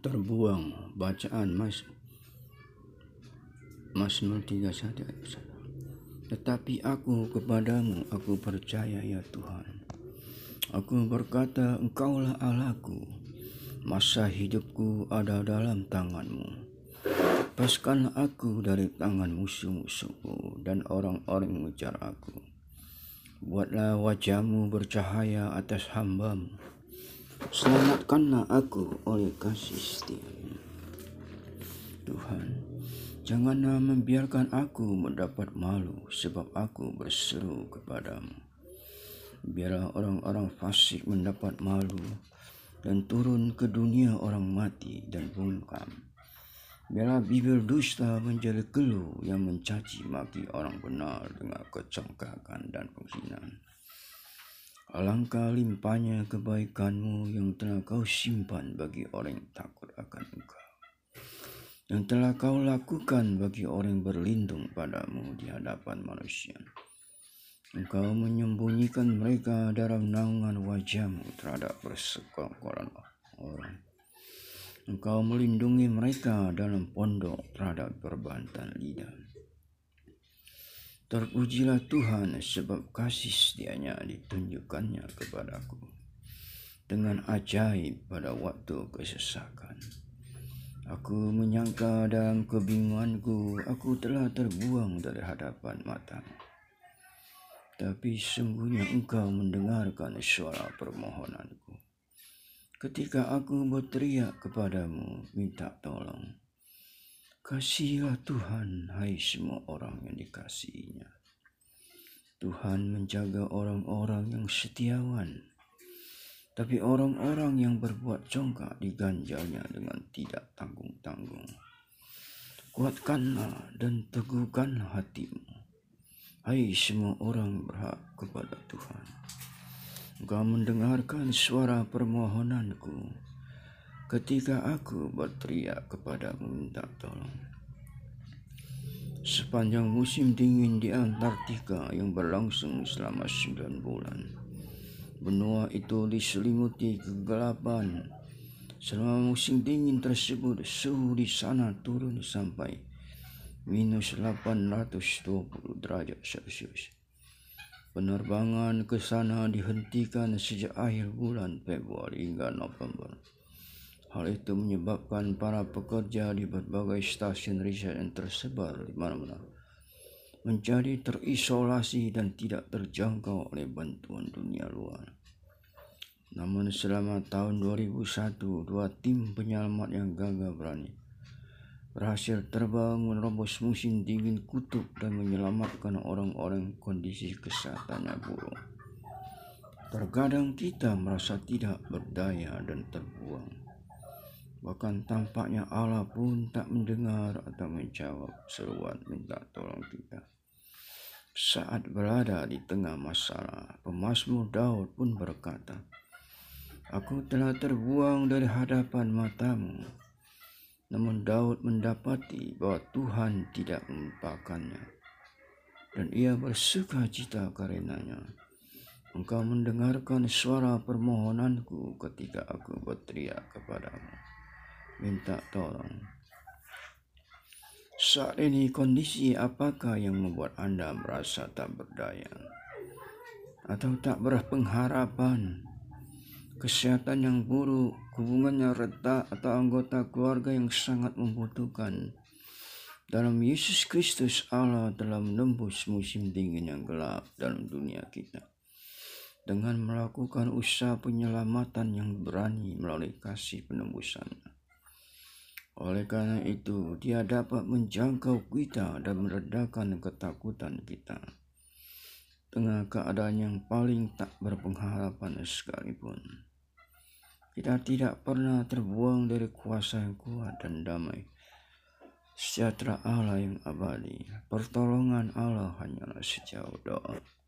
terbuang bacaan Mas Mazmur 31 ayat 1. Tetapi aku kepadamu aku percaya ya Tuhan. Aku berkata engkaulah Allahku. Masa hidupku ada dalam tanganmu. Lepaskanlah aku dari tangan musuh-musuhku dan orang-orang mengejar aku. Buatlah wajahmu bercahaya atas hambamu Selamatkanlah aku oleh kasih setia. Tuhan, janganlah membiarkan aku mendapat malu sebab aku berseru kepadamu. Biarlah orang-orang fasik mendapat malu dan turun ke dunia orang mati dan bungkam. Biarlah bibir dusta menjadi keluh yang mencaci maki orang benar dengan kecongkakan dan penghinaan. Alangkah limpahnya kebaikanmu yang telah kau simpan bagi orang yang takut akan engkau. Yang telah kau lakukan bagi orang yang berlindung padamu di hadapan manusia. Engkau menyembunyikan mereka dalam naungan wajahmu terhadap persekongkolan orang. Engkau melindungi mereka dalam pondok terhadap perbantan lidah. Terpujilah Tuhan sebab kasih setianya ditunjukkannya kepadaku dengan ajaib pada waktu kesesakan. Aku menyangka dalam kebingunganku aku telah terbuang dari hadapan matamu. Tapi sungguhnya engkau mendengarkan suara permohonanku. Ketika aku berteriak kepadamu minta tolong. Kasihilah Tuhan, hai semua orang yang dikasihinya. Tuhan menjaga orang-orang yang setiawan, tapi orang-orang yang berbuat congkak diganjalnya dengan tidak tanggung-tanggung. Kuatkanlah dan teguhkanlah hatimu, hai semua orang berhak kepada Tuhan. Engkau mendengarkan suara permohonanku, ketika aku berteriak kepadamu minta tolong. Sepanjang musim dingin di Antartika yang berlangsung selama sembilan bulan, benua itu diselimuti kegelapan. Selama musim dingin tersebut, suhu di sana turun sampai minus 820 derajat Celcius. Penerbangan ke sana dihentikan sejak akhir bulan Februari hingga November. Hal itu menyebabkan para pekerja di berbagai stasiun riset yang tersebar di mana-mana menjadi terisolasi dan tidak terjangkau oleh bantuan dunia luar. Namun selama tahun 2001, dua tim penyelamat yang gagah berani berhasil terbang menerobos musim dingin kutub dan menyelamatkan orang-orang kondisi kesehatannya buruk. Terkadang kita merasa tidak berdaya dan terbuang Bahkan tampaknya Allah pun tak mendengar atau menjawab seruan minta tolong kita. Saat berada di tengah masalah, pemazmur Daud pun berkata, Aku telah terbuang dari hadapan matamu. Namun Daud mendapati bahwa Tuhan tidak melupakannya. Dan ia bersuka cita karenanya. Engkau mendengarkan suara permohonanku ketika aku berteriak kepadamu minta tolong. Saat ini kondisi apakah yang membuat Anda merasa tak berdaya atau tak berpengharapan? Kesehatan yang buruk, hubungannya retak atau anggota keluarga yang sangat membutuhkan. Dalam Yesus Kristus Allah telah menembus musim dingin yang gelap dalam dunia kita dengan melakukan usaha penyelamatan yang berani melalui kasih penembusannya. Oleh karena itu, dia dapat menjangkau kita dan meredakan ketakutan kita. Tengah keadaan yang paling tak berpengharapan sekalipun. Kita tidak pernah terbuang dari kuasa yang kuat dan damai. Sejahtera Allah yang abadi, pertolongan Allah hanyalah sejauh doa.